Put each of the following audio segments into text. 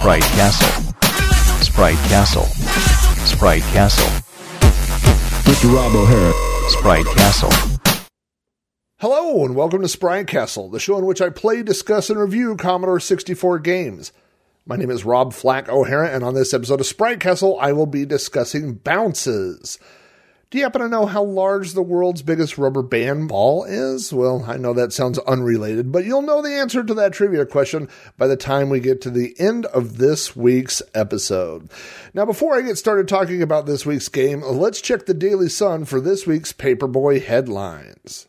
Sprite Castle. Sprite Castle. Sprite Castle. Mr. Rob O'Hara. Sprite Castle. Hello, and welcome to Sprite Castle, the show in which I play, discuss, and review Commodore 64 games. My name is Rob Flack O'Hara, and on this episode of Sprite Castle, I will be discussing bounces. Do you happen to know how large the world's biggest rubber band ball is? Well, I know that sounds unrelated, but you'll know the answer to that trivia question by the time we get to the end of this week's episode. Now, before I get started talking about this week's game, let's check the Daily Sun for this week's Paperboy headlines.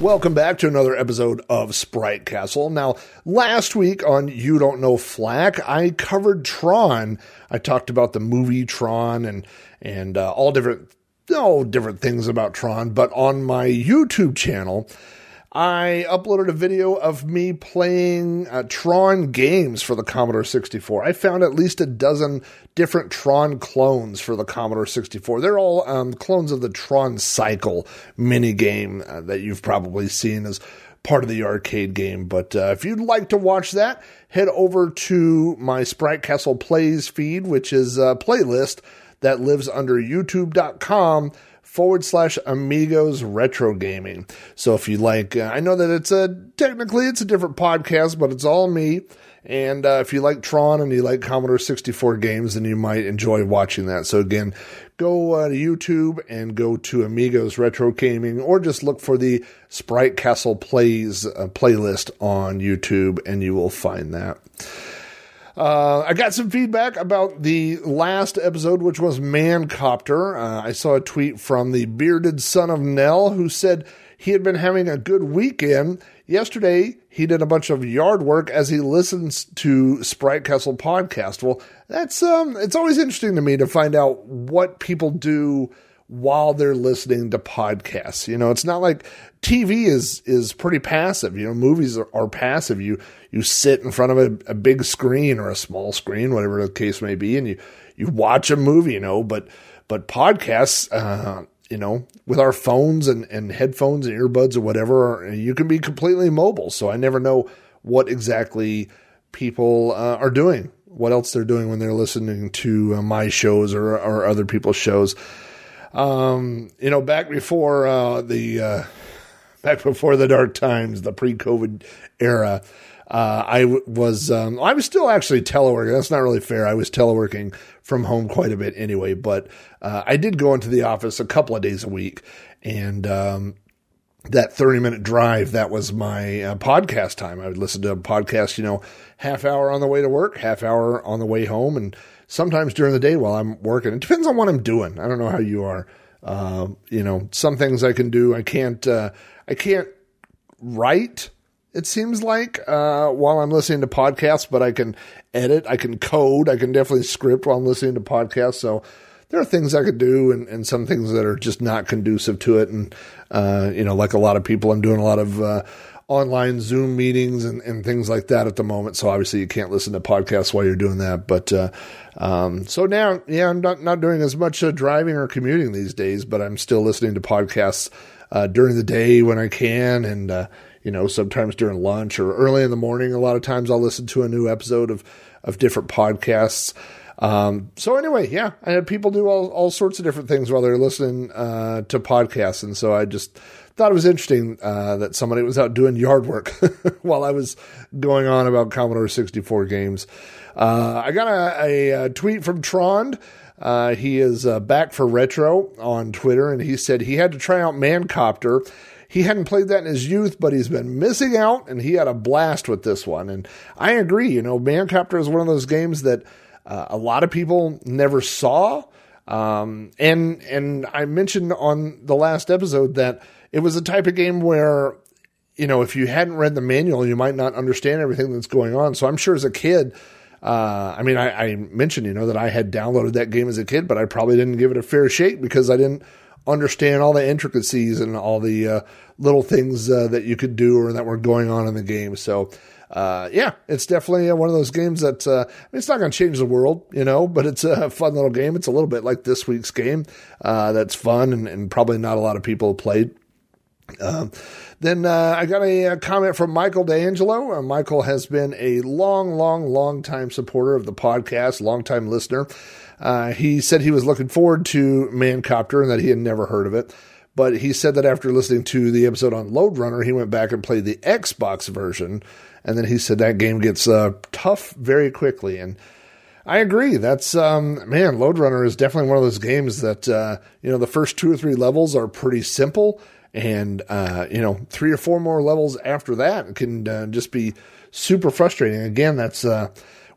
Welcome back to another episode of Sprite Castle. Now, last week on You Don't Know Flack, I covered Tron. I talked about the movie Tron and and uh, all different all different things about Tron. But on my YouTube channel, I uploaded a video of me playing uh, Tron games for the Commodore 64. I found at least a dozen different Tron clones for the Commodore 64. They're all um, clones of the Tron Cycle minigame uh, that you've probably seen as part of the arcade game. But uh, if you'd like to watch that, head over to my Sprite Castle Plays feed, which is a playlist that lives under youtube.com forward slash amigos retro gaming. So if you like, uh, I know that it's a technically it's a different podcast, but it's all me. And uh, if you like Tron and you like Commodore 64 games, then you might enjoy watching that. So again, go uh, to YouTube and go to Amigos Retro Gaming, or just look for the Sprite Castle Plays uh, playlist on YouTube, and you will find that. Uh, I got some feedback about the last episode, which was Mancopter. Uh, I saw a tweet from the bearded son of Nell who said he had been having a good weekend. Yesterday, he did a bunch of yard work as he listens to Sprite Castle podcast. Well, that's um, it's always interesting to me to find out what people do while they're listening to podcasts. You know, it's not like TV is is pretty passive. You know, movies are, are passive. You you sit in front of a, a, big screen or a small screen, whatever the case may be, and you you watch a movie. You know, but but podcasts. Uh, you know, with our phones and, and headphones and earbuds or whatever, you can be completely mobile. So I never know what exactly people uh, are doing, what else they're doing when they're listening to uh, my shows or, or other people's shows. Um, you know, back before uh, the uh, back before the dark times, the pre-COVID era, uh, I w- was um, I was still actually teleworking. That's not really fair. I was teleworking from home quite a bit anyway, but uh, I did go into the office a couple of days a week, and um, that 30 minute drive that was my uh, podcast time i would listen to a podcast you know half hour on the way to work half hour on the way home and sometimes during the day while I'm working. It depends on what I'm doing. I don't know how you are. Uh, you know, some things I can do. I can't. Uh, I can't write. It seems like uh, while I'm listening to podcasts, but I can edit. I can code. I can definitely script while I'm listening to podcasts. So there are things I could do, and, and some things that are just not conducive to it. And uh, you know, like a lot of people, I'm doing a lot of uh, online Zoom meetings and, and things like that at the moment. So obviously you can't listen to podcasts while you're doing that. But uh, um, so now, yeah, I'm not, not doing as much uh, driving or commuting these days, but I'm still listening to podcasts uh, during the day when I can. And, uh, you know, sometimes during lunch or early in the morning. A lot of times I'll listen to a new episode of, of different podcasts. Um, so anyway, yeah, I had people do all, all sorts of different things while they're listening uh, to podcasts. And so I just thought it was interesting uh, that somebody was out doing yard work while I was going on about Commodore 64 games. Uh, I got a, a, a, tweet from Trond. Uh, he is uh, back for retro on Twitter, and he said he had to try out Mancopter. He hadn't played that in his youth, but he's been missing out, and he had a blast with this one. And I agree. You know, Mancopter is one of those games that uh, a lot of people never saw. Um, and and I mentioned on the last episode that it was a type of game where you know if you hadn't read the manual you might not understand everything that's going on so i'm sure as a kid uh, i mean I, I, mentioned you know that i had downloaded that game as a kid but i probably didn't give it a fair shake because i didn't understand all the intricacies and all the uh, little things uh, that you could do or that were going on in the game so uh, yeah, it's definitely one of those games that uh, I mean, it's not going to change the world, you know, but it's a fun little game. It's a little bit like this week's game uh, that's fun and, and, probably not a lot of people played. Um, then uh, I got a, a, comment from Michael D'Angelo. Uh, Michael has been a long, long, long time supporter of the podcast, long time listener. Uh, he said he was looking forward to Mancopter and that he had never heard of it. But he said that after listening to the episode on Lode Runner, he went back and played the Xbox version. And then he said that game gets uh, tough very quickly. And I agree. That's, um, man, Lode Runner is definitely one of those games that, uh, you know, the first two or three levels are pretty simple and uh, you know three or four more levels after that can uh, just be super frustrating. Again, that's uh,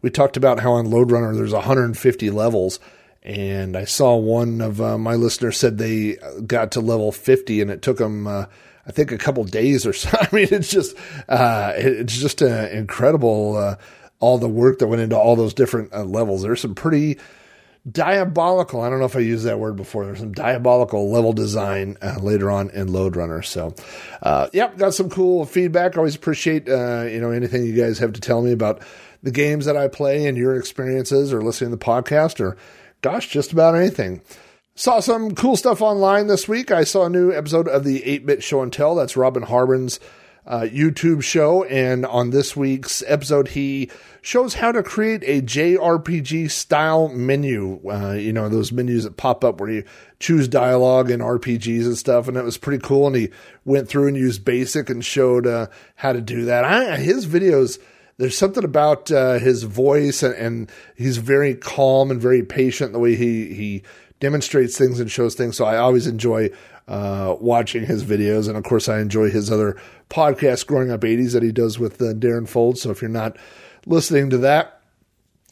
we talked about how on Lode Runner there's 150 levels, and I saw one of uh, my listeners said they got to level 50 and it took them. Uh, I think a couple days or so. I mean, it's just uh, it's just incredible all the work that went into all those different levels. There's some pretty diabolical. I don't know if I used that word before. There's some diabolical level design uh, later on in Lode Runner. So, uh, yep, got some cool feedback. Always appreciate uh, you know anything you guys have to tell me about the games that I play and your experiences, or listening to the podcast, or gosh, just about anything. Saw some cool stuff online this week. I saw a new episode of the 8 Bit Show and Tell. That's Robin Harbron's uh, YouTube show. And on this week's episode, he shows how to create a JRPG style menu. Uh, you know, those menus that pop up where you choose dialogue and RPGs and stuff. And it was pretty cool. And he went through and used BASIC and showed uh, how to do that. I, his videos, there's something about uh, his voice and, and, he's very calm and very patient the way he, he demonstrates things and shows things. So I always enjoy uh, watching his videos. And of course, I enjoy his other podcast, Growing Up 80s, that he does with uh, Darren Folds. So if you're not listening to that,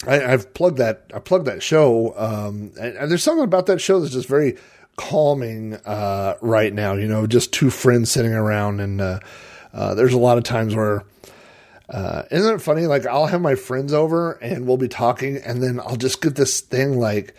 I, have plugged that. I plugged that show, um, and, and, there's something about that show that's just very calming uh, right now. You know, just two friends sitting around, and uh, uh, there's a lot of times where. Uh, isn't it funny? Like I'll have my friends over and we'll be talking, and then I'll just get this thing like,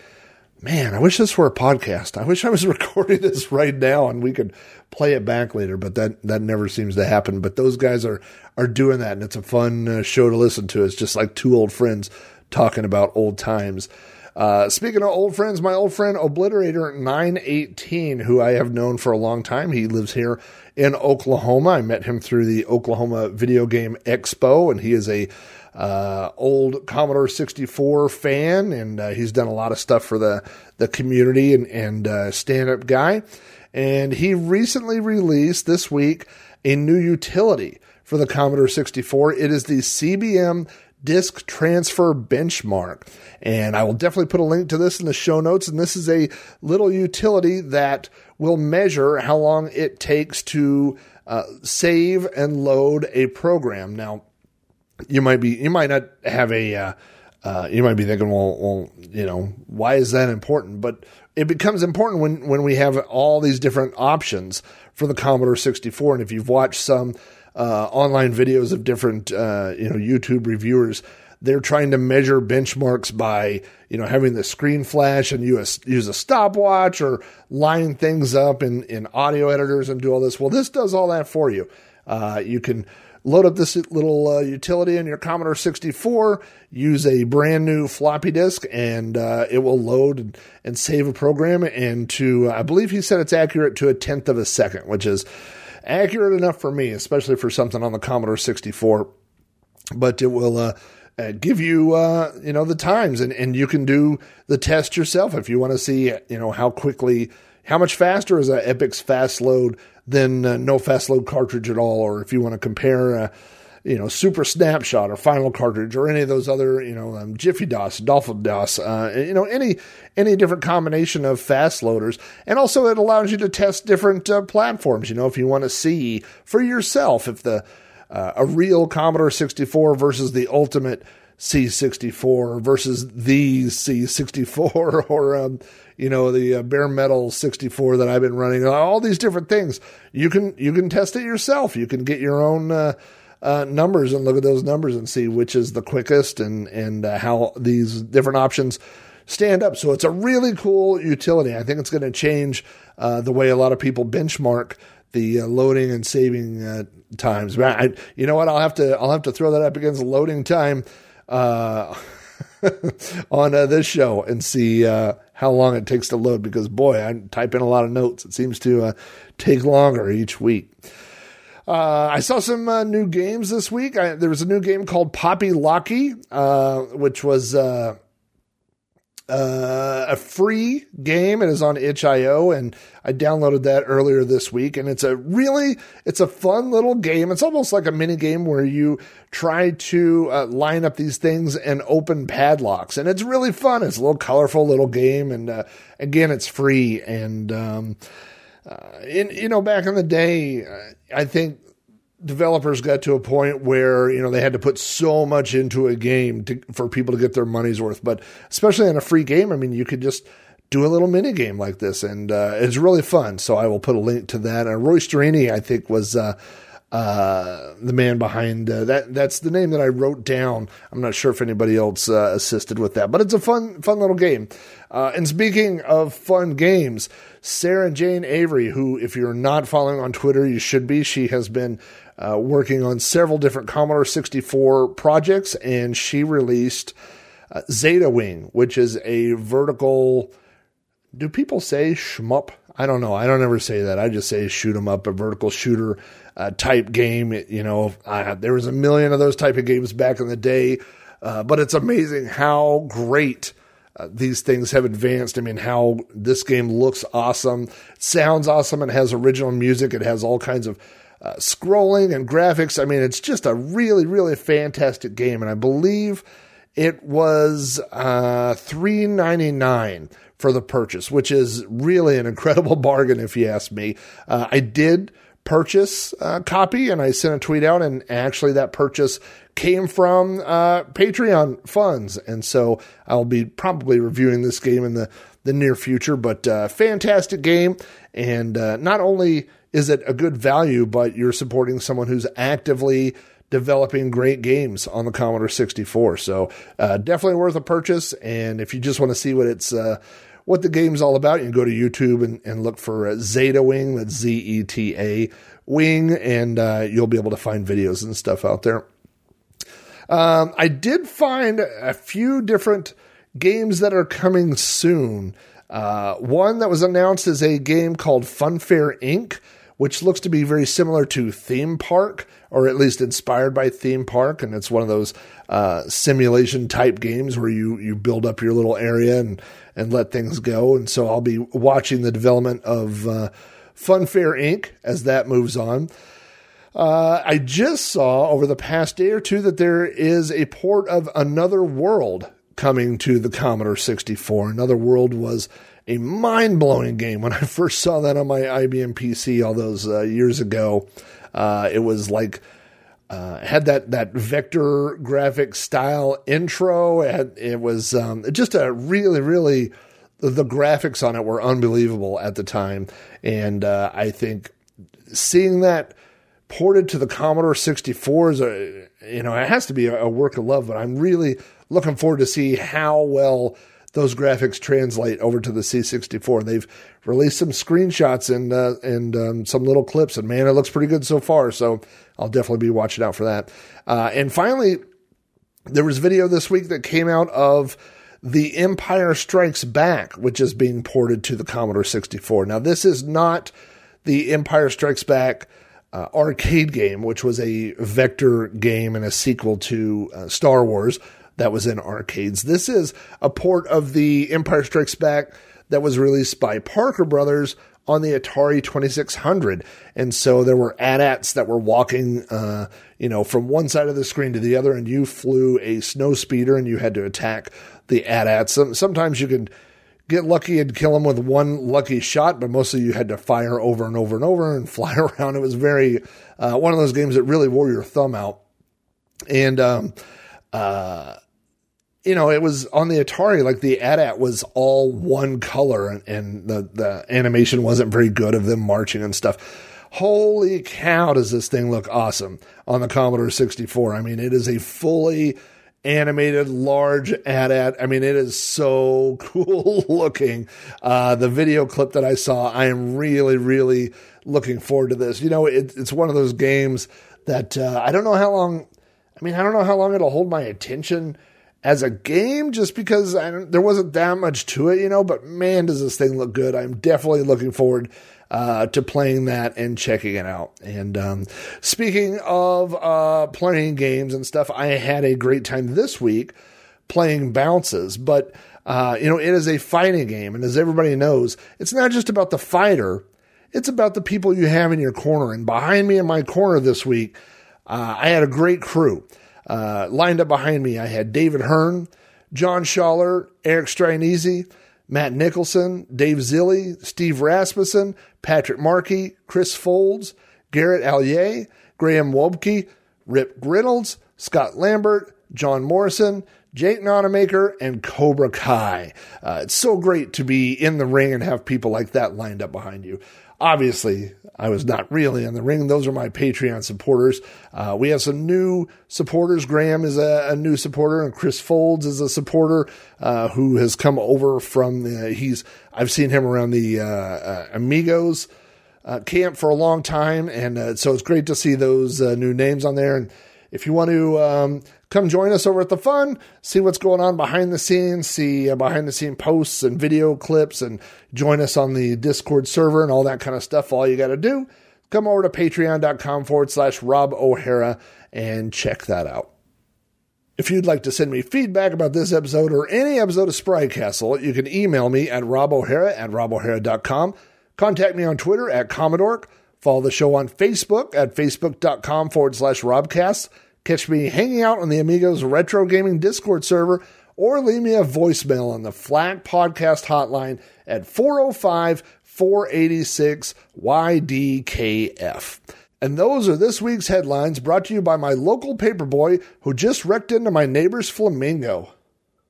man, I wish this were a podcast. I wish I was recording this right now and we could play it back later, but that, that never seems to happen. But those guys are, are doing that and it's a fun uh, show to listen to. It's just like two old friends talking about old times. Uh, speaking of old friends, my old friend Obliterator 918, who I have known for a long time, he lives here in Oklahoma. I met him through the Oklahoma Video Game Expo, and he is a uh, old Commodore 64 fan, and uh, he's done a lot of stuff for the, the community and, and uh, stand up guy. And he recently released this week a new utility for the Commodore 64. It is the CBM disk transfer benchmark. And I will definitely put a link to this in the show notes. And this is a little utility that will measure how long it takes to uh, save and load a program. Now, you might be you might not have a uh, uh, you might be thinking, well, well, you know, why is that important? But it becomes important when when we have all these different options for the Commodore 64. And if you've watched some uh, online videos of different uh, you know YouTube reviewers, they're trying to measure benchmarks by you know having the screen flash and use use a stopwatch or line things up in in audio editors and do all this. Well, this does all that for you. Uh, you can load up this little uh, utility in your Commodore 64, use a brand new floppy disk, and uh, it will load and, and, save a program. And to, I believe he said it's accurate to a tenth of a second, which is accurate enough for me, especially for something on the Commodore 64. But it will uh, uh, give you, uh, you know, the times, and, and you can do the test yourself if you want to see, you know, how quickly, how much faster is an Epyx fast load than uh, no fast load cartridge at all, or if you want to compare, uh, you know, Super Snapshot or Final Cartridge or any of those other, you know, um, Jiffy DOS, Dolphin DOS, uh, you know, any any different combination of fast loaders, and also it allows you to test different uh, platforms. You know, if you want to see for yourself if the uh, a real Commodore 64 versus the ultimate C64 versus the C64 or um, you know, the uh, bare metal 64 that I've been running, all these different things. You can, you can test it yourself. You can get your own, uh, uh, numbers and look at those numbers and see which is the quickest and, and uh, how these different options stand up. So it's a really cool utility. I think it's going to change, uh, the way a lot of people benchmark the uh, loading and saving uh, times. But I, you know what? I'll have to I'll have to throw that up against loading time uh, on uh, this show and see uh, how long it takes to load. Because boy, I type in a lot of notes. It seems to uh, take longer each week. Uh, I saw some uh, new games this week. I, there was a new game called Poppy Locky, uh, which was uh, uh, a free game. It is on itch.io, and I downloaded that earlier this week. And it's a really, it's a fun little game. It's almost like a mini game where you try to uh, line up these things and open padlocks, and it's really fun. It's a little colorful little game, and again, it's free and. Um, uh, in you know back in the day, uh, I think developers got to a point where you know they had to put so much into a game to, for people to get their money's worth. But especially in a free game, I mean, you could just do a little mini game like this, and uh, it's really fun. So I will put a link to that. And Roy Storini, I think, was. Uh, uh, the man behind uh, that. That's the name that I wrote down. I'm not sure if anybody else uh, assisted with that, but it's a fun, fun little game. Uh, and speaking of fun games, Sarah Jane Avery, who, if you're not following on Twitter, you should be. She has been uh, working on several different Commodore 64 projects, and she released uh, Zeta Wing, which is a vertical. Do people say shmup? I don't know. I don't ever say that. I just say shoot 'em up, a vertical shooter uh, type game. You know, there was a million of those type of games back in the day, uh, but it's amazing how great uh, these things have advanced. I mean, how this game looks awesome, sounds awesome, and has original music. It has all kinds of uh, scrolling and graphics. I mean, it's just a really, really fantastic game, and I believe it was uh, three ninety nine for the purchase, which is really an incredible bargain, if you ask me. Uh, I did purchase a copy and I sent a tweet out and actually that purchase came from uh, Patreon funds. And so I'll be probably reviewing this game in the, the near future, but uh, fantastic game. And uh, not only is it a good value, but you're supporting someone who's actively developing great games on the Commodore 64. So uh, definitely worth a purchase. And if you just want to see what it's uh, what the game's all about, you can go to YouTube and, and look for uh, Zeta Wing, that's Z E T A Wing, and uh, you'll be able to find videos and stuff out there. Um, I did find a few different games that are coming soon. Uh, one that was announced is a game called Funfair Inc., which looks to be very similar to Theme Park, or at least inspired by Theme Park. And it's one of those uh, simulation type games where you, you build up your little area and and let things go. And so I'll be watching the development of uh, Funfair Inc. as that moves on. Uh, I just saw over the past day or two that there is a port of Another World coming to the Commodore 64. Another World was a mind blowing game when I first saw that on my IBM PC all those uh, years ago. Uh, it was like uh, had that that vector graphic style intro. and it was um, just a really really the graphics on it were unbelievable at the time, and uh, I think seeing that ported to the Commodore 64 is a you know it has to be a, a work of love. But I'm really looking forward to see how well those graphics translate over to the C64. They've released some screenshots and uh, and um, some little clips, and man, it looks pretty good so far. So I'll definitely be watching out for that. Uh, and finally, there was video this week that came out of the Empire Strikes Back, which is being ported to the Commodore 64. Now, this is not the Empire Strikes Back. Uh, arcade game, which was a vector game and a sequel to uh, Star Wars that was in arcades. This is a port of the Empire Strikes Back that was released by Parker Brothers on the Atari 2600. And so there were AT-ATs that were walking, uh, you know, from one side of the screen to the other, and you flew a snow speeder and you had to attack the AT-ATs. Sometimes you could get lucky and kill them with one lucky shot, but mostly you had to fire over and over and over and fly around. It was very, uh, one of those games that really wore your thumb out. And, um, uh, you know, it was on the Atari, like the AT-AT was all one color and, and the, the animation wasn't very good of them marching and stuff. Holy cow, does this thing look awesome on the Commodore 64. I mean, it is a fully animated large AT-AT. I mean, it is so cool looking. Uh, the video clip that I saw, I am really, really looking forward to this. You know, it, it's one of those games that uh, I don't know how long. I mean, I don't know how long it'll hold my attention as a game, just because there wasn't that much to it, you know. But man, does this thing look good! I'm definitely looking forward uh, to playing that and checking it out. And um, speaking of uh, playing games and stuff, I had a great time this week playing Bounces, but. Uh, you know, it is a fighting game, and as everybody knows, it's not just about the fighter; it's about the people you have in your corner. And behind me in my corner this week, uh, I had a great crew uh, lined up behind me. I had David Hearn, John Schaller, Eric Strianese, Matt Nicholson, Dave Zilli, Steve Rasmussen, Patrick Markey, Chris Folds, Garrett Allier, Graham Wobke, Rip Reynolds, Scott Lambert, John Morrison, Jake Nonamaker, and Cobra Kai. Uh, it's so great to be in the ring and have people like that lined up behind you. Obviously, I was not really in the ring. Those are my Patreon supporters. Uh, we have some new supporters. Graham is a, a, new supporter, and Chris Folds is a supporter uh, who has come over from the. He's I've seen him around the uh, uh Amigos uh, camp for a long time, and uh, so it's great to see those new names on there. And if you want to um, come join us over at the fun, see what's going on behind the scenes, see uh, behind the scene posts and video clips, and join us on the Discord server and all that kind of stuff. All you got to do, come over to patreon.com forward slash Rob O'Hara and check that out. If you'd like to send me feedback about this episode or any episode of Sprite Castle, you can email me at robohara at robohara.com. Contact me on Twitter at Commodore. Follow the show on Facebook at facebook.com forward slash Robcast. Catch me hanging out on the Amigos Retro Gaming Discord server or leave me a voicemail on the Flack Podcast Hotline at 405 486 YDKF. And those are this week's headlines brought to you by my local paperboy who just wrecked into my neighbor's flamingo.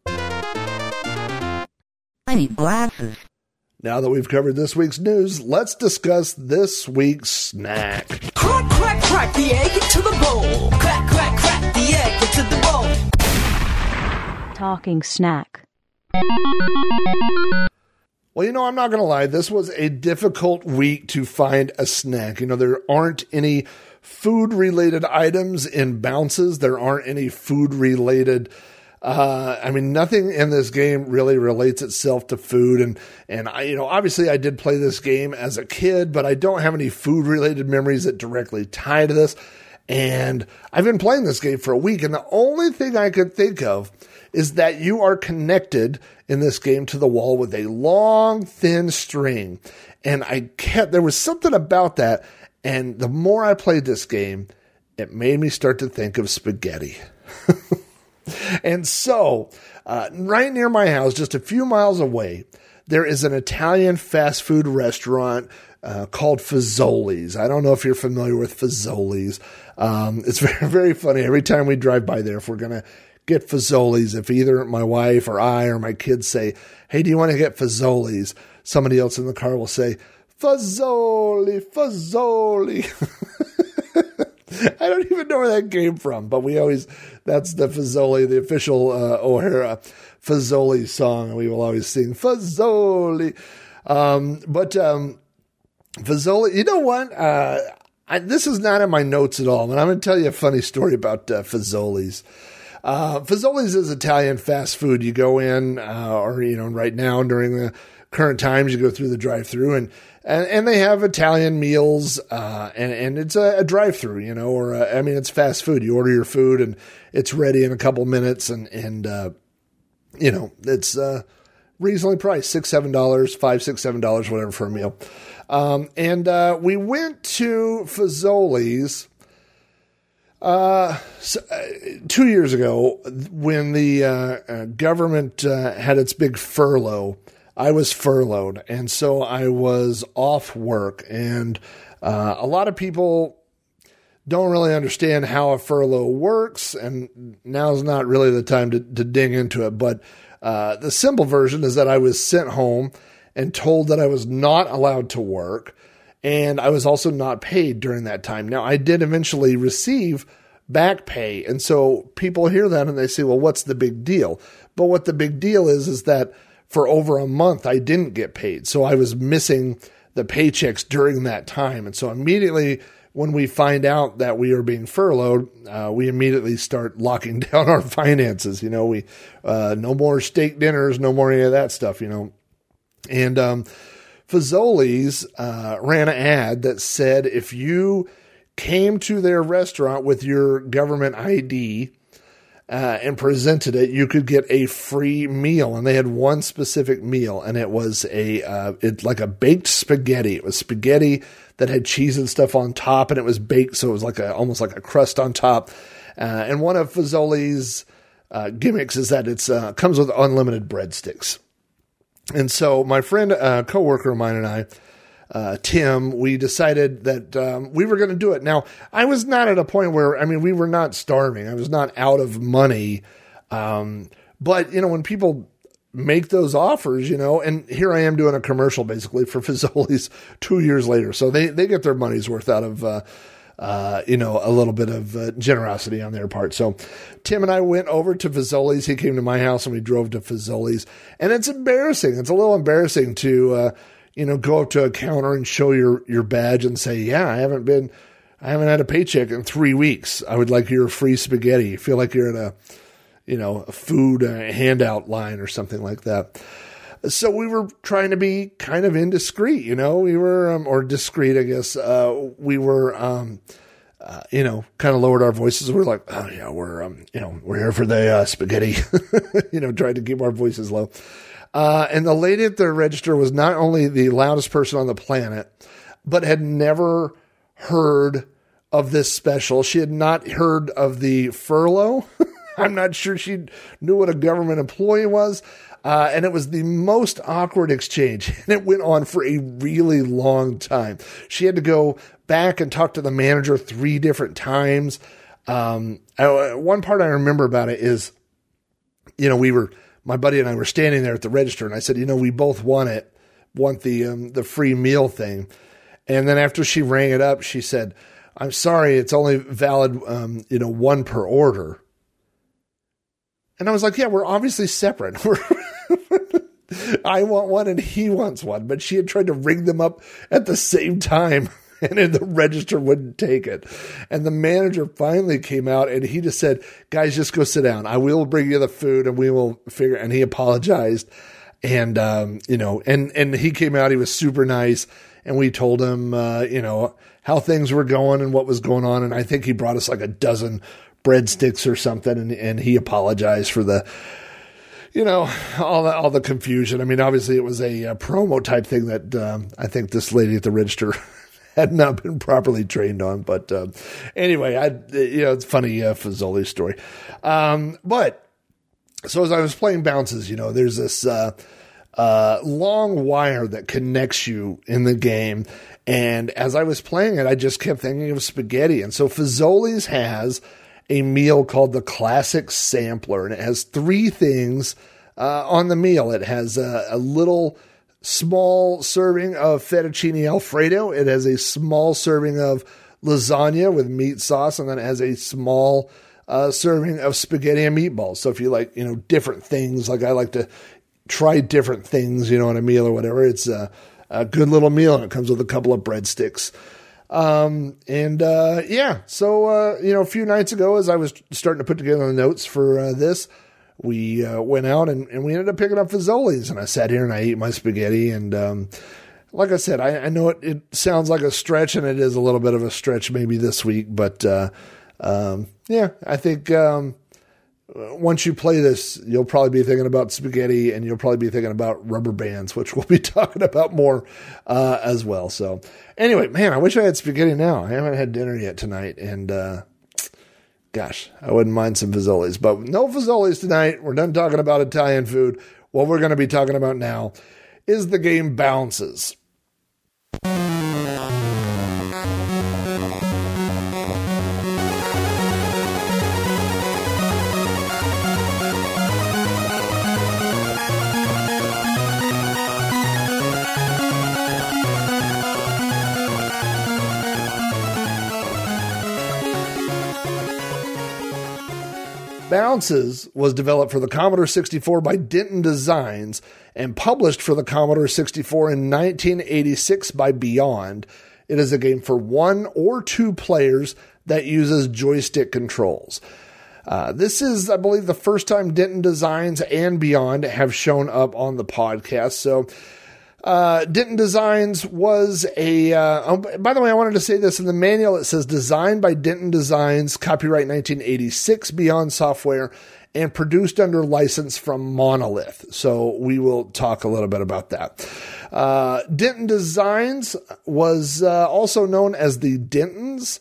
I need glasses. Now that we've covered this week's news, let's discuss this week's snack. Crack, crack, crack the egg into the bowl. Crack, crack, crack the egg into the bowl. Talking snack. Well, you know, I'm not going to lie. This was a difficult week to find a snack. You know, there aren't any food related items in bounces, there aren't any food related uh, I mean, nothing in this game really relates itself to food, and and I, you know, obviously, I did play this game as a kid, but I don't have any food related memories that directly tie to this. And I've been playing this game for a week, and the only thing I could think of is that you are connected in this game to the wall with a long, thin string. And I kept, there was something about that. And the more I played this game, it made me start to think of spaghetti. And so, uh, right near my house, just a few miles away, there is an Italian fast food restaurant uh, called Fazoli's. I don't know if you're familiar with Fazoli's. Um, it's very, very funny. Every time we drive by there, if we're going to get Fazoli's, if either my wife or I or my kids say, Hey, do you want to get Fazoli's? Somebody else in the car will say, Fazoli, Fazoli. I don't even know where that came from, but we always, that's the Fazoli, the official uh, O'Hara Fazoli song. We will always sing Fazoli. Um, but um, Fazoli, you know what? Uh, I, this is not in my notes at all, but I'm going to tell you a funny story about uh, Fazoli's. Uh, Fazoli's is Italian fast food. You go in, uh, or you know, right now during the current times, you go through the drive-through, and and, and they have Italian meals, uh, and and it's a, a drive-through, you know, or a, I mean, it's fast food. You order your food, and it's ready in a couple minutes, and and uh, you know, it's uh, reasonably priced six, seven dollars, five, six, seven dollars, whatever for a meal. Um, and uh, we went to Fazoli's. Uh, so, uh, two years ago, when the uh, uh government uh, had its big furlough, I was furloughed, and so I was off work. And uh, a lot of people don't really understand how a furlough works, and now's not really the time to, to dig into it. But uh, the simple version is that I was sent home and told that I was not allowed to work, and I was also not paid during that time. Now, I did eventually receive back pay. And so people hear that and they say, well, what's the big deal? But what the big deal is, is that for over a month, I didn't get paid. So I was missing the paychecks during that time. And so immediately when we find out that we are being furloughed, uh, we immediately start locking down our finances. You know, we, uh, no more steak dinners, no more any of that stuff, you know. And, um, Fazoli's, uh, ran an ad that said if you came to their restaurant with your government ID, uh, and presented it, you could get a free meal. And they had one specific meal, and it was a uh, it like a baked spaghetti. It was spaghetti that had cheese and stuff on top, and it was baked, so it was like a almost like a crust on top. Uh, and one of Fazoli's uh, gimmicks is that it's uh, comes with unlimited breadsticks. And so my friend, uh, coworker of mine, and I uh, Tim, we decided that um, we were going to do it. Now, I was not at a point where, I mean, we were not starving. I was not out of money. Um, but, you know, when people make those offers, you know, and here I am doing a commercial basically for Fazoli's two years later. So they, they get their money's worth out of, uh, uh, you know, a little bit of uh, generosity on their part. So Tim and I went over to Fazoli's. He came to my house and we drove to Fazoli's. And it's embarrassing. It's a little embarrassing to, uh, you know, go up to a counter and show your, your badge and say, yeah, I haven't been, I haven't had a paycheck in three weeks. I would like your free spaghetti. You feel like you're in a, you know, a food uh, handout line or something like that. So we were trying to be kind of indiscreet, you know, we were, um, or discreet, I guess. Uh, we were, um, uh, you know, kind of lowered our voices. We are like, oh yeah, we're, um, you know, we're here for the uh, spaghetti, you know, trying to keep our voices low. Uh, and the lady at the register was not only the loudest person on the planet, but had never heard of this special. She had not heard of the furlough. I'm not sure she knew what a government employee was. Uh, and it was the most awkward exchange. And it went on for a really long time. She had to go back and talk to the manager three different times. Um, I, one part I remember about it is, you know, we were my buddy and I were standing there at the register, and I said, you know, we both want it, want the um, the free meal thing. And then after she rang it up, she said, "I'm sorry, it's only valid, um, you know, one per order." And I was like, "Yeah, we're obviously separate. We're I want one and he wants one." But she had tried to ring them up at the same time. and the register wouldn't take it. And the manager finally came out and he just said, guys, just go sit down. I will bring you the food and we will figure. And he apologized. And, um, you know, and, and he came out, he was super nice. And we told him, uh, you know, how things were going and what was going on. And I think he brought us like a dozen breadsticks or something. And, and he apologized for the, you know, all the all the confusion. I mean, obviously it was a, a promo type thing that um, I think this lady at the register had not been properly trained on. But uh, anyway, I you know it's funny uh, Fazoli's story. Um, but so as I was playing bounces, you know, there's this uh, uh, long wire that connects you in the game. And as I was playing it, I just kept thinking of spaghetti. And so Fazoli's has a meal called the Classic Sampler, and it has three things uh, on the meal. It has a, a little small serving of fettuccine alfredo. It has a small serving of lasagna with meat sauce, and then it has a small uh, serving of spaghetti and meatballs. So if you like, you know, different things, like I like to try different things, you know, on a meal or whatever, it's a, a good little meal, and it comes with a couple of breadsticks. Um, and uh, yeah, so uh, you know, a few nights ago, as I was starting to put together the notes for uh, this, we uh, went out and, and we ended up picking up Fazoli's. And I sat here and I ate my spaghetti. And um, like I said, I, I, know it, it sounds like a stretch, and it is a little bit of a stretch maybe this week. But uh, um, yeah, I think um, once you play this, you'll probably be thinking about spaghetti and you'll probably be thinking about rubber bands, which we'll be talking about more uh, as well. So, anyway, man, I wish I had spaghetti now. I haven't had dinner yet tonight. And, uh, gosh, I wouldn't mind some Fazoli's, but no Fazoli's tonight. We're done talking about Italian food. What we're going to be talking about now is the game Bounces. Bounces was developed for the Commodore 64 by Denton Designs and published for the Commodore 64 in 1986 by Beyond. It is a game for one or two players that uses joystick controls. Uh, this is, I believe, the first time Denton Designs and Beyond have shown up on the podcast. So, uh, Denton Designs was a. Uh, oh, by the way, I wanted to say this in the manual. It says designed by Denton Designs, copyright 1986, Beyond Software, and produced under license from Monolith. So we will talk a little bit about that. Uh, Denton Designs was uh, also known as the Dentons.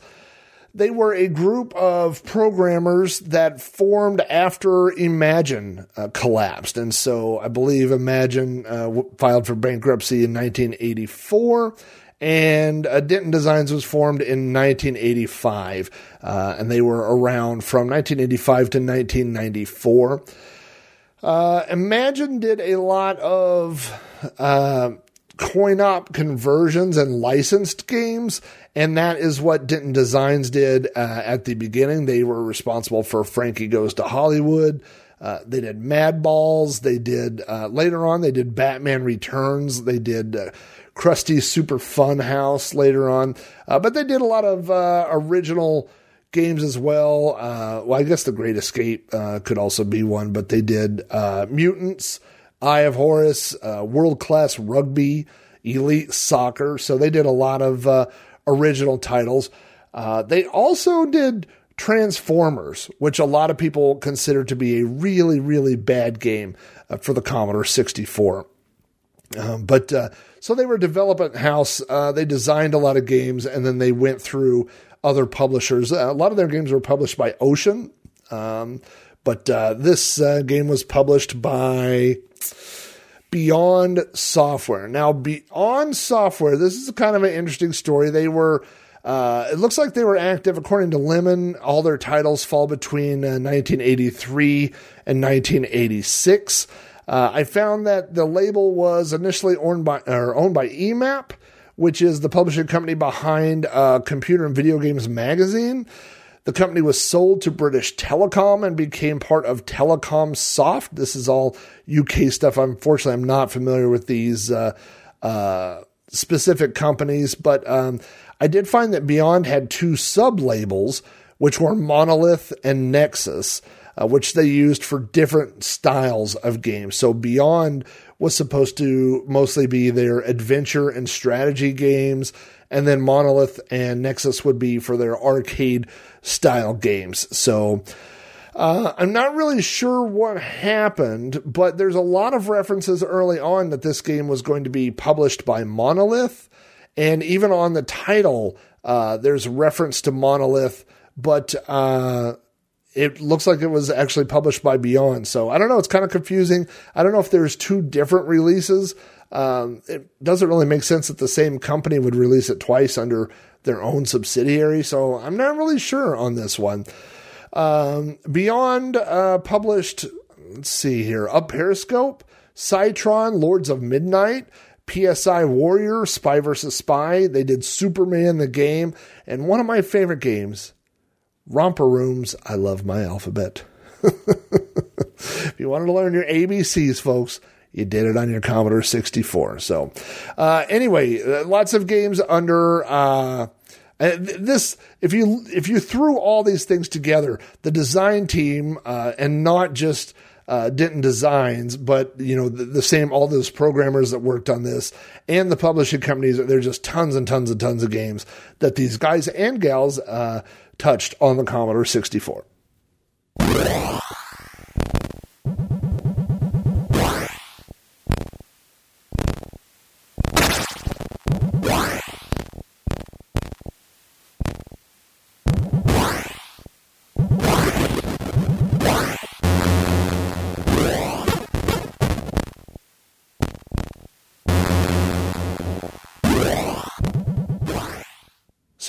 They were a group of programmers that formed after Imagine uh, collapsed. And so I believe Imagine uh, w- filed for bankruptcy in 1984 and uh, Denton Designs was formed in 1985, uh, and they were around from 1985 to 1994. Uh, Imagine did a lot of uh, coin op conversions and licensed games, and that is what Denton Designs did uh, at the beginning. They were responsible for Frankie Goes to Hollywood. Uh, they did Mad Balls. They did uh, later on. They did Batman Returns. They did uh, Krusty's Super Fun House later on. Uh, but they did a lot of uh, original games as well. Well, I guess The Great Escape could also be one, but they did Mutants, Eye of Horus, World Class Rugby, Elite Soccer. So they did a lot of original titles. they also did Transformers, which a lot of people consider to be a really, really bad game uh, for the Commodore 64. Um, but uh, so they were a development house. Uh, they designed a lot of games, and then they went through other publishers. Uh, a lot of their games were published by Ocean, um, but uh, this uh, game was published by Beyond Software. Now, Beyond Software, this is kind of an interesting story. They were uh, it looks like they were active, according to Lemon. All their titles fall between uh, 1983 and 1986. Uh, I found that the label was initially owned by, or owned by EMAP, which is the publishing company behind uh, Computer and Video Games Magazine. The company was sold to British Telecom and became part of Telecom Soft. This is all UK stuff. Unfortunately, I'm not familiar with these uh, uh, specific companies, but um, I did find that Beyond had two sub labels, which were Monolith and Nexus, uh, which they used for different styles of games. So Beyond was supposed to mostly be their adventure and strategy games, and then Monolith and Nexus would be for their arcade style games. So uh, I'm not really sure what happened, but there's a lot of references early on that this game was going to be published by Monolith and even on the title, uh, there's reference to Monolith, but uh, it looks like it was actually published by Beyond. So I don't know. It's kind of confusing. I don't know if there's two different releases. Um, it doesn't really make sense that the same company would release it twice under their own subsidiary. So I'm not really sure on this one. Um, Beyond uh, published, let's see here, Up Periscope, Psytron, Lords of Midnight, PSI Warrior, Spy vs. Spy. They did Superman the game. And one of my favorite games, Romper Rooms. I love my alphabet. if you wanted to learn your ABCs, folks, you did it on your Commodore 64. So, uh, anyway, uh, lots of games under. Uh, this if you if you threw all these things together, the design team uh, and not just uh, Denton Designs, but you know the, the, same all those programmers that worked on this and the publishing companies. There's just tons and tons and tons of games that these guys and gals uh, touched on the Commodore 64.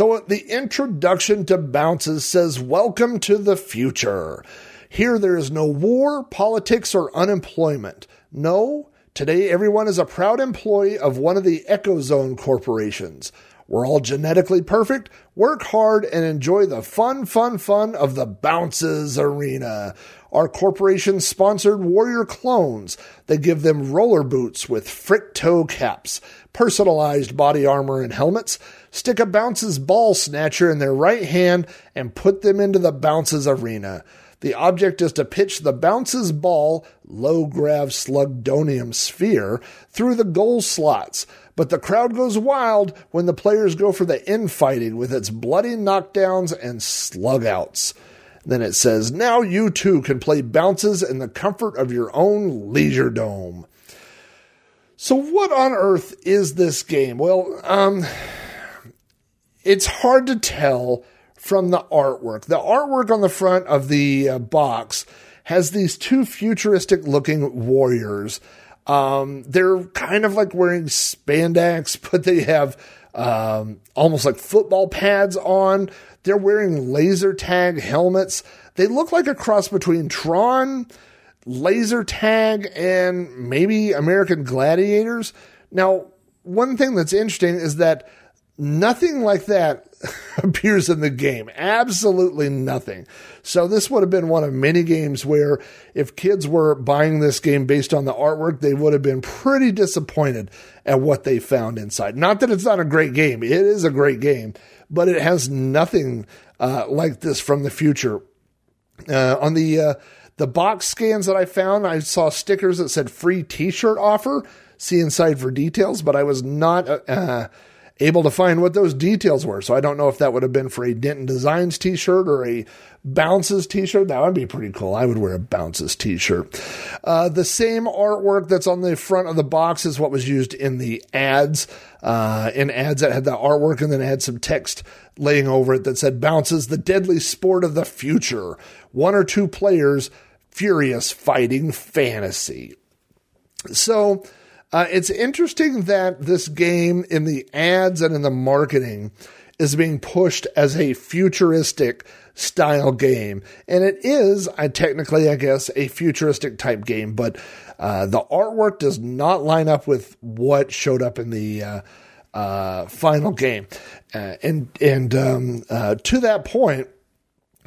So the introduction to Bounces says, Welcome to the future. Here there is no war, politics, or unemployment. No, today everyone is a proud employee of one of the Echozone corporations. We're all genetically perfect. Work hard and enjoy the fun, fun, fun of the Bounces Arena. Our corporation sponsored Warrior clones. that give them roller boots with frick toe caps, personalized body armor and helmets. Stick a Bounces ball snatcher in their right hand and put them into the Bounces Arena. The object is to pitch the bounces ball, low grav slugdonium sphere, through the goal slots. But the crowd goes wild when the players go for the infighting with its bloody knockdowns and slugouts. Then it says, now you too can play bounces in the comfort of your own leisure dome. So, what on earth is this game? Well, um, it's hard to tell from the artwork. The artwork on the front of the uh, box has these two futuristic looking warriors. Um, they're kind of like wearing spandex, but they have um, almost like football pads on. They're wearing laser tag helmets. They look like a cross between Tron, laser tag, and maybe American Gladiators. Now, one thing that's interesting is that nothing like that appears in the game. Absolutely nothing. So this would have been one of many games where if kids were buying this game based on the artwork, they would have been pretty disappointed at what they found inside. Not that it's not a great game. It is a great game, but it has nothing uh, like this from the future. Uh, on the uh, the box scans that I found, I saw stickers that said free T-shirt offer. See inside for details, but I was not uh, able to find what those details were. So I don't know if that would have been for a Denton Designs t-shirt or a Bounces t-shirt. That would be pretty cool. I would wear a Bounces t-shirt. Uh, the same artwork that's on the front of the box is what was used in the ads. Uh, in ads that had the artwork and then it had some text laying over it that said Bounces, the deadly sport of the future. One or two players, furious fighting fantasy. So, uh, it's interesting that this game in the ads and in the marketing is being pushed as a futuristic style game. And it is, I technically, I guess, a futuristic type game, but uh, the artwork does not line up with what showed up in the uh, uh, final game. Uh, and and um, uh, to that point,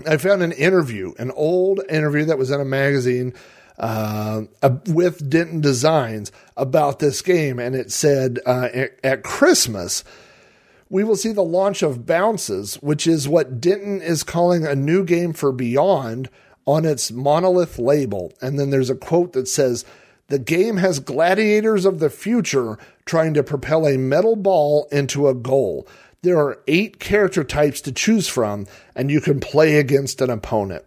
I found an interview, an old interview that was in a magazine uh, with Denton Designs about this game, and it said uh, at Christmas we will see the launch of Bounces, which is what Denton is calling a new game for Beyond on its monolith label. And then there's a quote that says, The game has gladiators of the future trying to propel a metal ball into a goal. There are eight character types to choose from, and you can play against an opponent.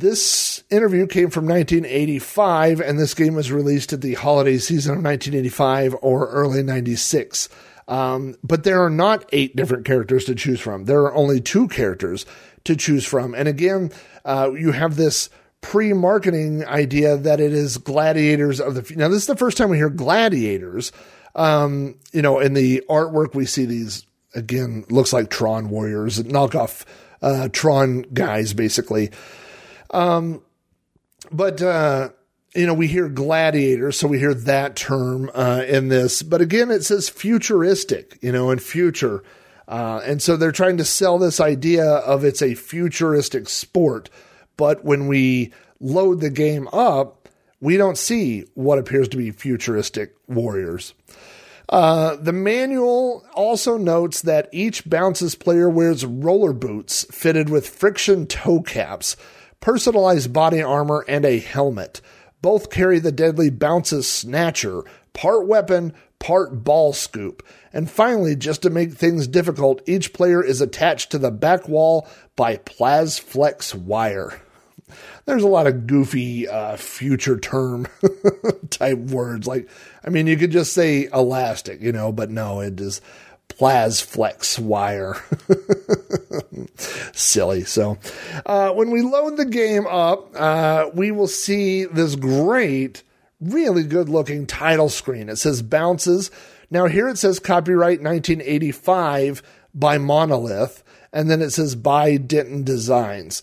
This interview came from 1985, and this game was released at the holiday season of 1985 or early 96. Um, but there are not eight different characters to choose from. There are only two characters to choose from. And again, uh, you have this pre marketing idea that it is gladiators of the. Now, this is the first time we hear gladiators. Um, you know, in the artwork, we see these, again, looks like Tron warriors, knockoff uh, Tron guys, basically. Um, but uh, you know, we hear gladiator, so we hear that term uh, in this. But again, it says futuristic, you know, in future. Uh, and so they're trying to sell this idea of it's a futuristic sport. But when we load the game up, we don't see what appears to be futuristic warriors. Uh, the manual also notes that each bounces player wears roller boots fitted with friction toe caps personalized body armor, and a helmet. Both carry the deadly Bounces Snatcher, part weapon, part ball scoop. And finally, just to make things difficult, each player is attached to the back wall by Plasflex wire. There's a lot of goofy uh, future term type words. Like, I mean, you could just say elastic, you know, but no, it is Plasflex wire. Silly. So, uh, when we load the game up, uh, we will see this great, really good looking title screen. It says bounces. Now, here it says copyright 1985 by Monolith, and then it says by Denton Designs.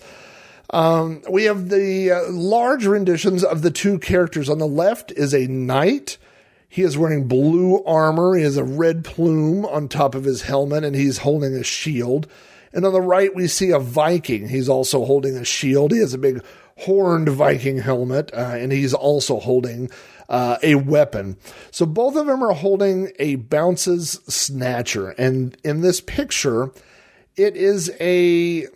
Um, we have the uh, large renditions of the two characters. On the left is a knight He is wearing blue armor. He has a red plume on top of his helmet, and he's holding a shield. And on the right, we see a Viking. He's also holding a shield. He has a big horned Viking helmet, uh, and he's also holding uh, a weapon. So both of them are holding a bounces snatcher. And in this picture, it is a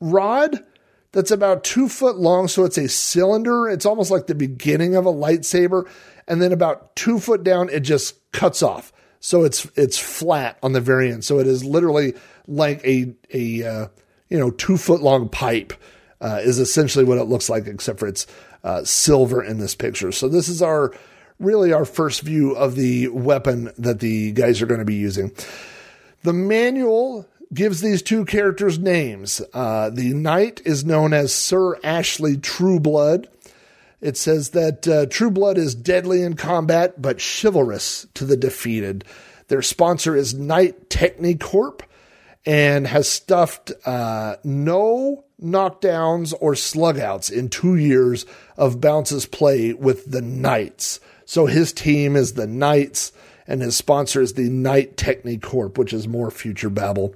rod that's about two foot long. So it's a cylinder. It's almost like the beginning of a lightsaber. And then about two foot down, it just cuts off. So it's it's flat on the very end. So it is literally like a a uh, you know two foot long pipe uh, is essentially what it looks like, except for it's uh, silver in this picture. So this is our really our first view of the weapon that the guys are going to be using. The manual gives these two characters names. Uh, the knight is known as Sir Ashley Trueblood. It says that uh, Trueblood is deadly in combat, but chivalrous to the defeated. Their sponsor is Knight Technicorp and has stuffed uh, no knockdowns or slugouts in two years of Bounce's play with the Knights. So his team is the Knights, and his sponsor is the Knight Technicorp, which is more future babble.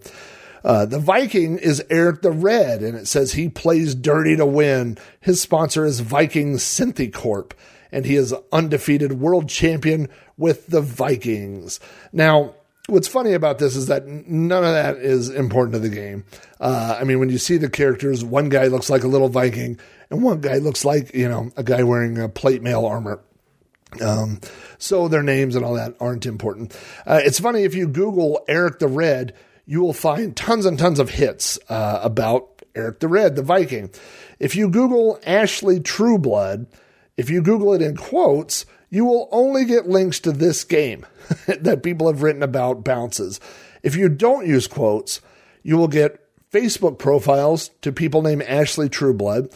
Uh, the Viking is Eric the Red, and it says he plays dirty to win. His sponsor is Viking Synthecorp, and he is undefeated world champion with the Vikings. Now, what's funny about this is that none of that is important to the game. Uh, I mean, when you see the characters, one guy looks like a little Viking, and one guy looks like you know a guy wearing a plate mail armor. Um, so their names and all that aren't important. Uh, it's funny if you Google Eric the Red you will find tons and tons of hits uh, about Eric the Red, the Viking. If you Google Ashley Trueblood, if you Google it in quotes, you will only get links to this game that people have written about bounces. If you don't use quotes, you will get Facebook profiles to people named Ashley Trueblood,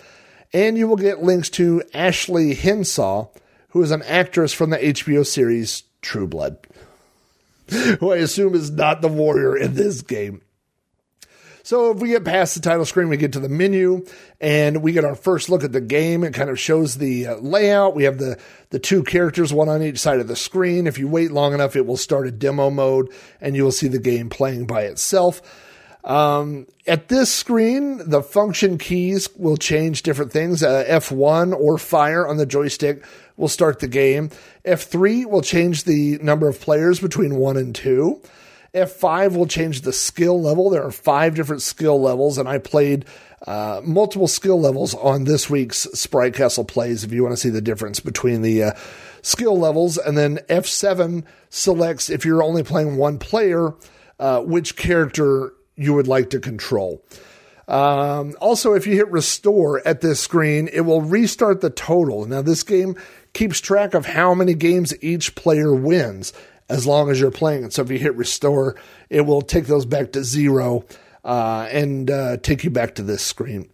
and you will get links to Ashley Hinshaw, who is an actress from the HBO series True Blood. Who I assume is not the warrior in this game. So if we get past the title screen, we get to the menu and we get our first look at the game. It kind of shows the uh, layout. We have the, the two characters, one on each side of the screen. If you wait long enough, it will start a demo mode and you will see the game playing by itself. Um, at this screen, the function keys will change different things. Uh, F1 or fire on the joystick will start the game. F3 will change the number of players between one and two. F5 will change the skill level. There are five different skill levels, and I played uh, multiple skill levels on this week's Sprite Castle plays if you want to see the difference between the uh, skill levels. And then F7 selects, if you're only playing one player, uh, which character you would like to control. Um, also, if you hit restore at this screen, it will restart the total. Now, this game keeps track of how many games each player wins as long as you're playing it. So if you hit restore, it will take those back to zero uh, and uh, take you back to this screen.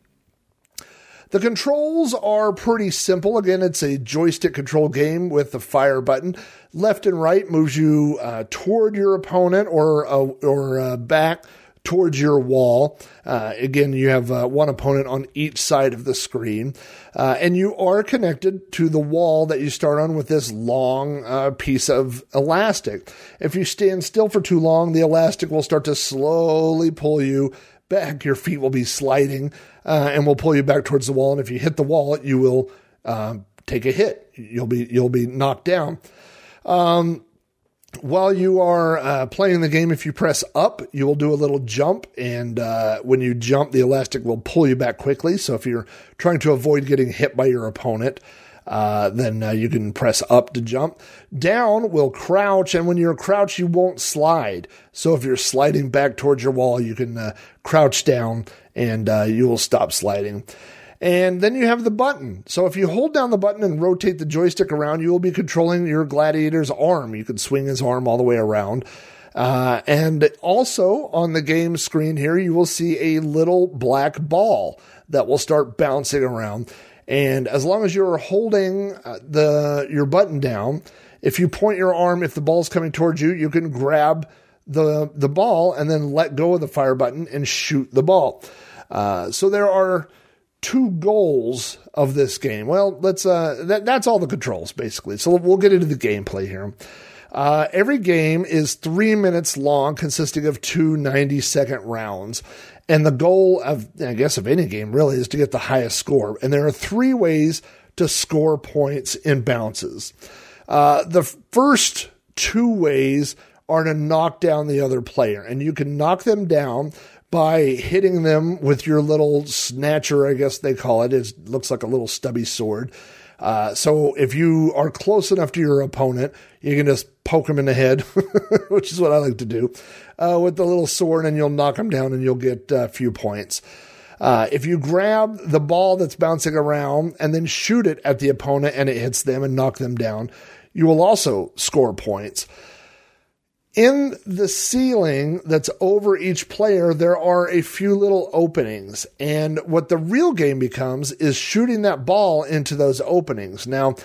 The controls are pretty simple. Again, it's a joystick control game with the fire button. Left and right moves you uh, toward your opponent or uh, or uh, back towards your wall. Uh, again, you have uh, one opponent on each side of the screen, uh, and you are connected to the wall that you start on with this long uh, piece of elastic. If you stand still for too long, the elastic will start to slowly pull you back. Your feet will be sliding uh, and will pull you back towards the wall. And if you hit the wall, you will uh, take a hit. You'll be you'll be knocked down. Um, while you are uh, playing the game, if you press up, you will do a little jump. And uh, when you jump, the elastic will pull you back quickly. So if you're trying to avoid getting hit by your opponent, uh, then uh, you can press up to jump. Down will crouch, and when you're crouched, you won't slide. So if you're sliding back towards your wall, you can uh, crouch down and uh, you will stop sliding. And then you have the button. So if you hold down the button and rotate the joystick around, you will be controlling your gladiator's arm. You can swing his arm all the way around. Uh, and also on the game screen here, you will see a little black ball that will start bouncing around. And as long as you're holding uh, the your button down, if you point your arm, if the ball's coming towards you, you can grab the the ball and then let go of the fire button and shoot the ball. Uh, so there are two goals of this game. Well, let's uh, that, that's all the controls basically. So we'll get into the gameplay here. Uh, every game is three minutes long, consisting of two 90 second rounds. And the goal of, I guess, of any game really is to get the highest score. And there are three ways to score points in bounces. Uh, the first two ways are to knock down the other player, and you can knock them down by hitting them with your little snatcher, I guess they call it. It looks like a little stubby sword. Uh, so if you are close enough to your opponent, you can just poke them in the head, which is what I like to do, uh, with the little sword, and you'll knock them down and you'll get a few points. Uh, if you grab the ball that's bouncing around and then shoot it at the opponent and it hits them and knock them down, you will also score points. In the ceiling that's over each player, there are a few little openings. And what the real game becomes is shooting that ball into those openings. Now,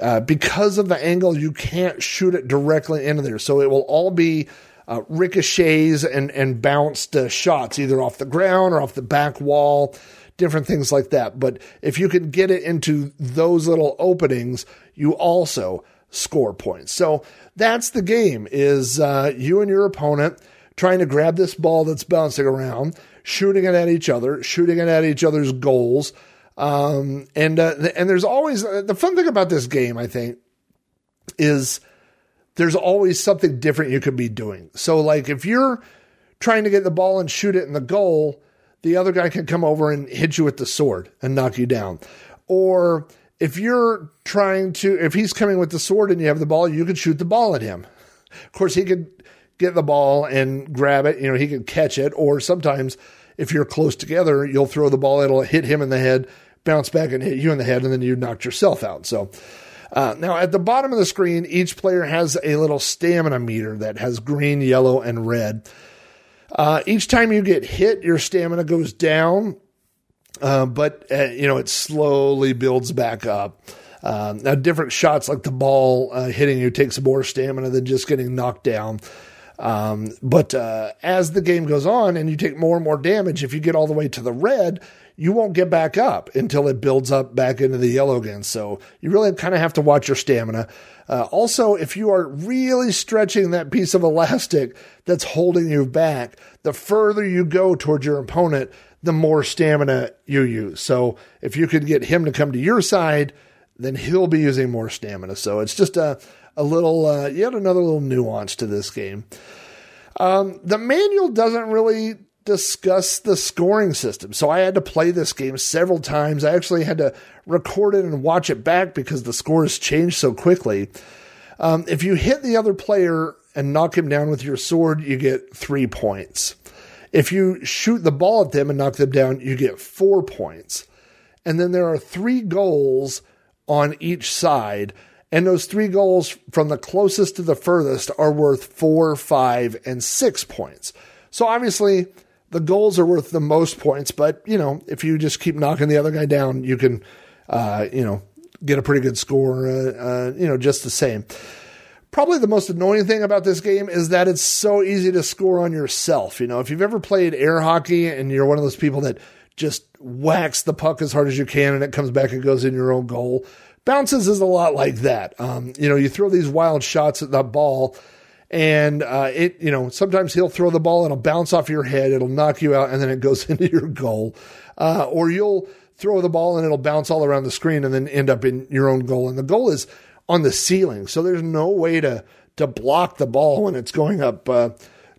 uh, because of the angle, you can't shoot it directly into there. So it will all be uh, ricochets and, and bounced uh, shots, either off the ground or off the back wall, different things like that. But if you can get it into those little openings, you also score points. So that's the game is uh, you and your opponent trying to grab this ball that's bouncing around, shooting it at each other, shooting it at each other's goals. Um, and uh, and there's always uh, the fun thing about this game, I think, is there's always something different you could be doing. So like if you're trying to get the ball and shoot it in the goal, the other guy can come over and hit you with the sword and knock you down. Or if you're trying to, if he's coming with the sword and you have the ball, you could shoot the ball at him. Of course, he could get the ball and grab it. You know, he could catch it. Or sometimes, if you're close together, you'll throw the ball, it'll hit him in the head, bounce back and hit you in the head, and then you knocked yourself out. So, uh, now at the bottom of the screen, each player has a little stamina meter that has green, yellow, and red. Uh, each time you get hit, your stamina goes down uh, but uh, you know it slowly builds back up. Um, now, different shots like the ball uh, hitting you takes more stamina than just getting knocked down. Um, but uh, as the game goes on and you take more and more damage, if you get all the way to the red, you won't get back up until it builds up back into the yellow again. So you really kind of have to watch your stamina. Uh, also, if you are really stretching that piece of elastic that's holding you back, the further you go towards your opponent, the more stamina you use. So if you could get him to come to your side, then he'll be using more stamina. So it's just a, a little, uh, yet another little nuance to this game. Um, the manual doesn't really discuss the scoring system. So I had to play this game several times. I actually had to record it and watch it back because the scores changed so quickly. Um, if you hit the other player and knock him down with your sword, you get three points. If you shoot the ball at them and knock them down, you get four points. And then there are three goals on each side. And those three goals from the closest to the furthest are worth four, five, and six points. So obviously, the goals are worth the most points. But, you know, if you just keep knocking the other guy down, you can, uh, you know, get a pretty good score, uh, uh, you know, just the same. Probably the most annoying thing about this game is that it's so easy to score on yourself. You know, if you've ever played air hockey and you're one of those people that just whacks the puck as hard as you can and it comes back and goes in your own goal, bounces is a lot like that. Um, you know, you throw these wild shots at that ball and uh, it you know sometimes he'll throw the ball and it'll bounce off your head it'll knock you out and then it goes into your goal uh, or you'll throw the ball and it'll bounce all around the screen and then end up in your own goal and the goal is on the ceiling. So there's no way to to block the ball when it's going up uh,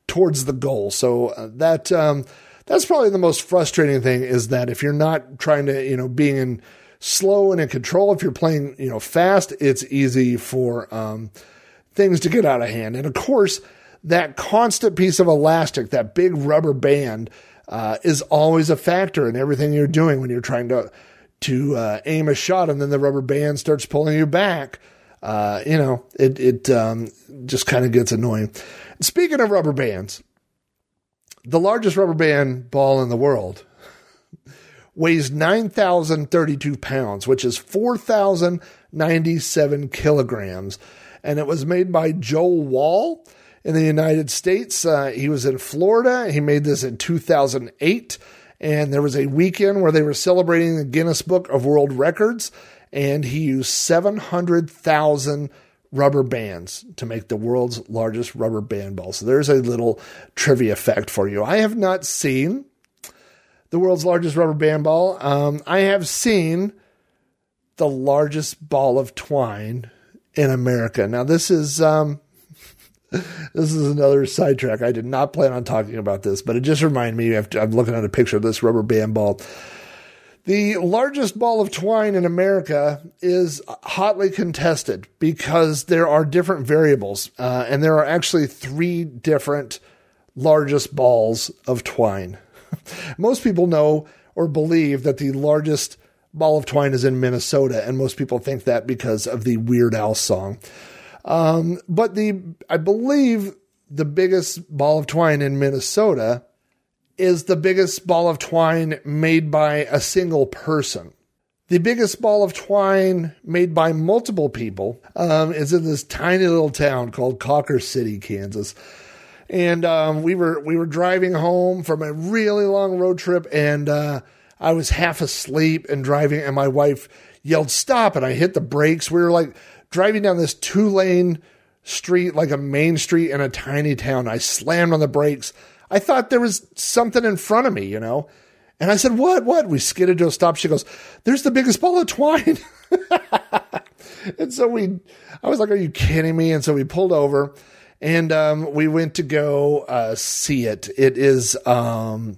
towards the goal. So uh, that um, that's probably the most frustrating thing is that if you're not trying to you know being in slow and in control, if you're playing you know fast, it's easy for um, things to get out of hand. And of course, that constant piece of elastic, that big rubber band. Uh, is always a factor in everything you're doing when you're trying to to uh, aim a shot, and then the rubber band starts pulling you back uh, you know, it it um, just kind of gets annoying. Speaking of rubber bands, the largest rubber band ball in the world weighs 9,032 pounds, which is 4,097 kilograms. And it was made by Joel Waul in the United States. Uh, he was in Florida. He made this in 2008 and there was a weekend where they were celebrating the Guinness Book of World Records, and he used 700,000 rubber bands to make the world's largest rubber band ball. So there's a little trivia fact for you. I have not seen the world's largest rubber band ball. Um, I have seen the largest ball of twine in America. Now, this is um, this is another sidetrack. I did not plan on talking about this, but it just reminded me. I'm looking at a picture of this rubber band ball. The largest ball of twine in America is hotly contested because there are different variables, uh, and there are actually three different largest balls of twine. most people know or believe that the largest ball of twine is in Minnesota, and most people think that because of the Weird Al song. Um, but the I believe the biggest ball of twine in Minnesota is the biggest ball of twine made by a single person. The biggest ball of twine made by multiple people um, is in this tiny little town called Cawker City, Kansas. And um, we were we were driving home from a really long road trip, and uh, I was half asleep and driving, and my wife yelled stop, and I hit the brakes. We were like driving down this two lane street, like a main street in a tiny town. I slammed on the brakes. I thought there was something in front of me, you know? And I said, What? What? We skidded to a stop. She goes, There's the biggest ball of twine. and so we, I was like, Are you kidding me? And so we pulled over and um, we went to go uh, see it. It is, um,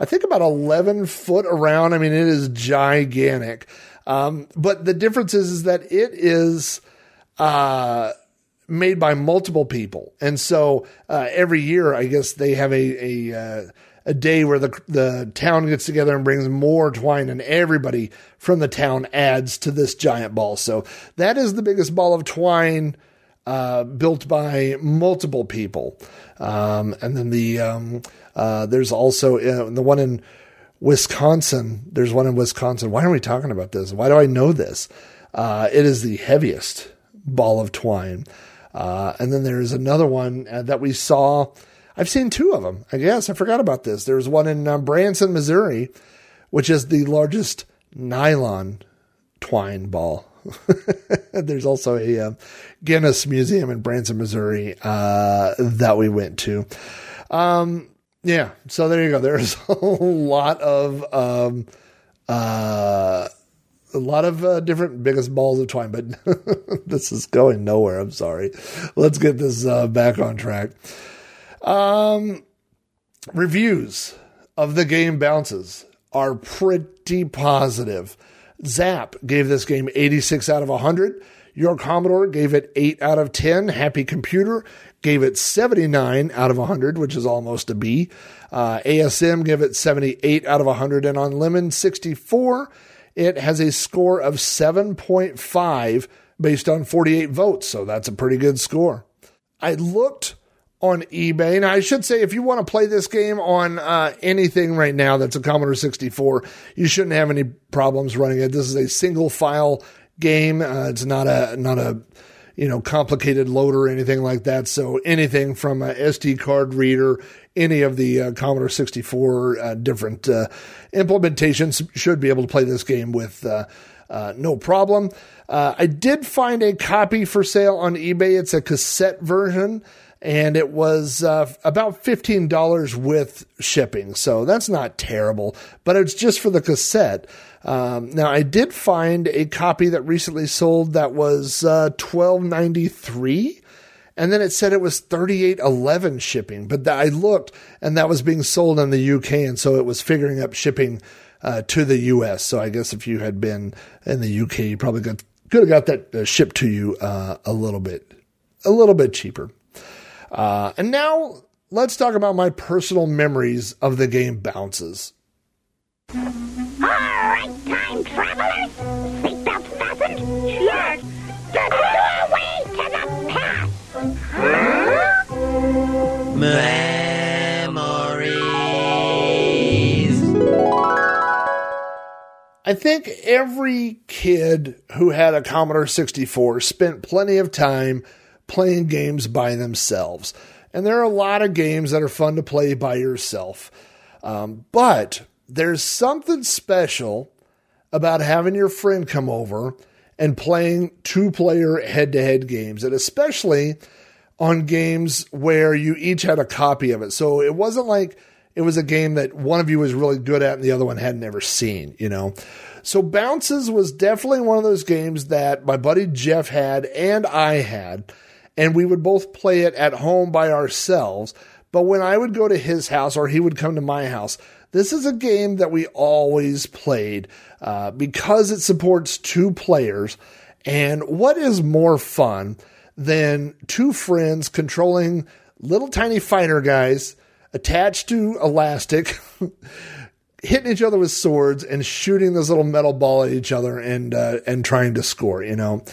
I think, about 11 foot around. I mean, it is gigantic. Um, but the difference is, is that it is uh, made by multiple people, and so uh, every year, I guess they have a a uh, a day where the the town gets together and brings more twine, and everybody from the town adds to this giant ball. So that is the biggest ball of twine uh, built by multiple people. Um, and then the um, uh, there's also uh, the one in Wisconsin. There's one in Wisconsin. Why are we talking about this? Why do I know this? Uh, it is the heaviest ball of twine. Uh, and then there's another one uh, that we saw. I've seen two of them. I guess I forgot about this. There's one in um, Branson, Missouri, which is the largest nylon twine ball. There's also a uh, Guinness Museum in Branson, Missouri uh, that we went to. Um, yeah, so there you go. There's a lot of um, uh, a lot of uh, different biggest balls of twine, but this is going nowhere. I'm sorry. Let's get this uh, back on track. Um, reviews of the game bounces are pretty positive. Zap gave this game 86 out of 100. Your Commodore gave it 8 out of 10. Happy Computer gave it 79 out of 100, which is almost a B. Uh, ASM gave it 78 out of 100. And on Lemon 64, it has a score of 7.5 based on 48 votes. So that's a pretty good score. I looked on eBay. And I should say, if you want to play this game on uh, anything right now that's a Commodore 64, you shouldn't have any problems running it. This is a single file game. Uh, it's not a not a you know complicated loader or anything like that. So anything from a SD card reader, any of the uh, Commodore 64 uh, different uh, implementations should be able to play this game with. Uh, uh, no problem. I did find a copy for sale on eBay. It's a cassette version and it was uh, about $15 with shipping. So that's not terrible, but it's just for the cassette. Um, now I did find a copy that recently sold that was uh, 12.93 and then it said it was 38.11 shipping, but I looked and that was being sold in the UK and so it was figuring up shipping uh, to the US. So I guess if you had been in the UK, you probably got, could have got that uh, shipped to you uh, a little bit a little bit cheaper. Uh, and now let's talk about my personal memories of the game Bounces. All right, time travelers. Seatbelt fastened? Yes. The doorway to the past. Memories. I think every kid who had a Commodore 64 spent plenty of time playing games by themselves. And there are a lot of games that are fun to play by yourself. Um, but there's something special about having your friend come over and playing two player head to head games, and especially on games where you each had a copy of it. So it wasn't like it was a game that one of you was really good at and the other one had never seen, you know? So Bounces was definitely one of those games that my buddy Jeff had and I had, and we would both play it at home by ourselves. But when I would go to his house or he would come to my house, this is a game that we always played uh, because it supports two players. And what is more fun than two friends controlling little tiny fighter guys attached to elastic, hitting each other with swords and shooting this little metal ball at each other and uh, and trying to score. You know,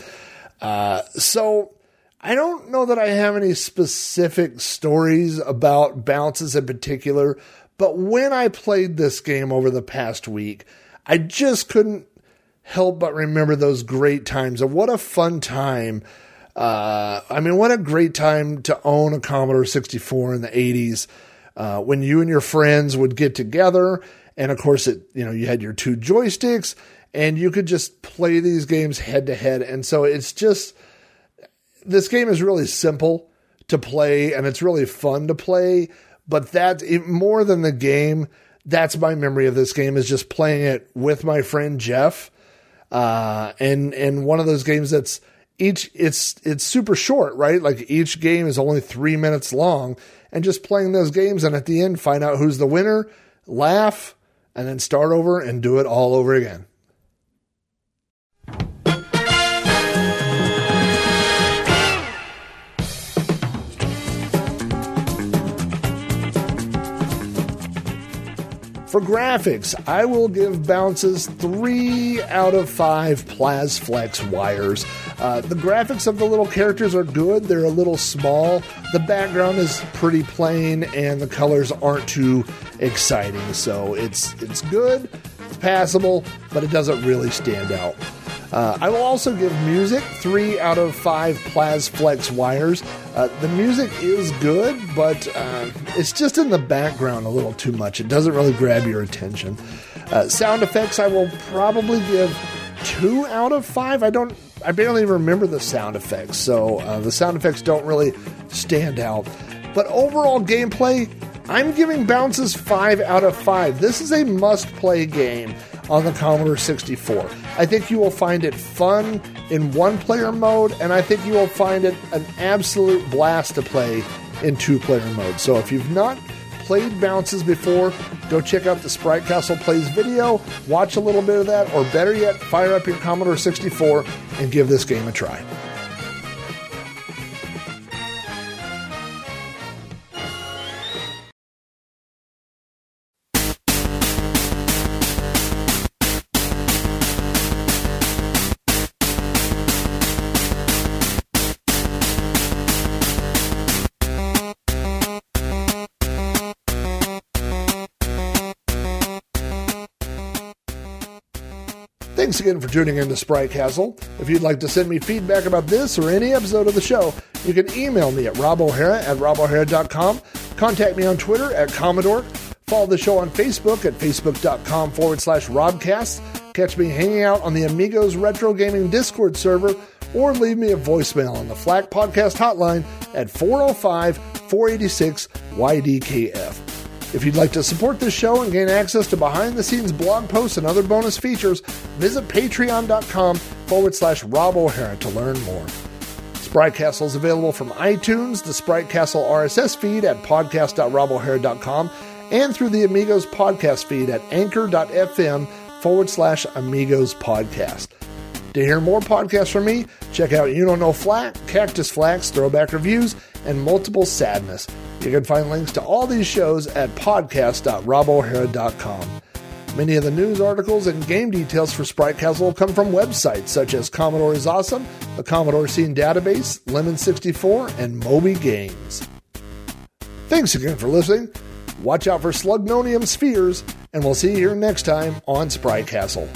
uh, so I don't know that I have any specific stories about bounces in particular, but when I played this game over the past week, I just couldn't help but remember those great times and what a fun time. Uh, I mean, what a great time to own a Commodore 64 in the 80s uh, when you and your friends would get together. And of course, it you know you had your two joysticks, and you could just play these games head to head. And so it's just this game is really simple to play, and it's really fun to play. But that more than the game, that's my memory of this game is just playing it with my friend Jeff, uh, and and one of those games that's each it's it's super short, right? Like each game is only three minutes long, and just playing those games, and at the end find out who's the winner, laugh, and then start over and do it all over again. For graphics, I will give Bounces 3 out of 5 Plasflex wires. Uh, the graphics of the little characters are good, they're a little small. The background is pretty plain, and the colors aren't too exciting. So it's, it's good, it's passable, but it doesn't really stand out. Uh, I will also give music three out of five Plasflex wires. Uh, the music is good, but uh, it's just in the background a little too much. It doesn't really grab your attention. Uh, sound effects, I will probably give two out of five. I don't, I barely remember the sound effects, so uh, the sound effects don't really stand out. But overall gameplay, I'm giving Bounces 5 out of 5. This is a must play game on the Commodore 64. I think you will find it fun in one player mode, and I think you will find it an absolute blast to play in two player mode. So if you've not played Bounces before, go check out the Sprite Castle Plays video, watch a little bit of that, or better yet, fire up your Commodore 64 and give this game a try. Thanks again for tuning in to Sprite Castle. If you'd like to send me feedback about this or any episode of the show, you can email me at robohara at robohara.com, contact me on Twitter at Commodore, follow the show on Facebook at facebook.com forward slash robcast, catch me hanging out on the Amigos Retro Gaming Discord server, or leave me a voicemail on the Flack Podcast hotline at 405 486 YDKF. If you'd like to support this show and gain access to behind the scenes blog posts and other bonus features, visit patreon.com forward slash Rob O'Hara to learn more. Sprite Castle is available from iTunes, the Sprite Castle RSS feed at podcast.robohara.com, and through the Amigos podcast feed at anchor.fm forward slash Amigos podcast. To hear more podcasts from me, check out You Don't Know Flack, Cactus Flax, Throwback Reviews, and Multiple Sadness. You can find links to all these shows at podcast.robohara.com. Many of the news articles and game details for Sprite Castle come from websites such as Commodore is Awesome, the Commodore Scene Database, Lemon 64, and Moby Games. Thanks again for listening. Watch out for Slugnonium spheres, and we'll see you here next time on Sprite Castle.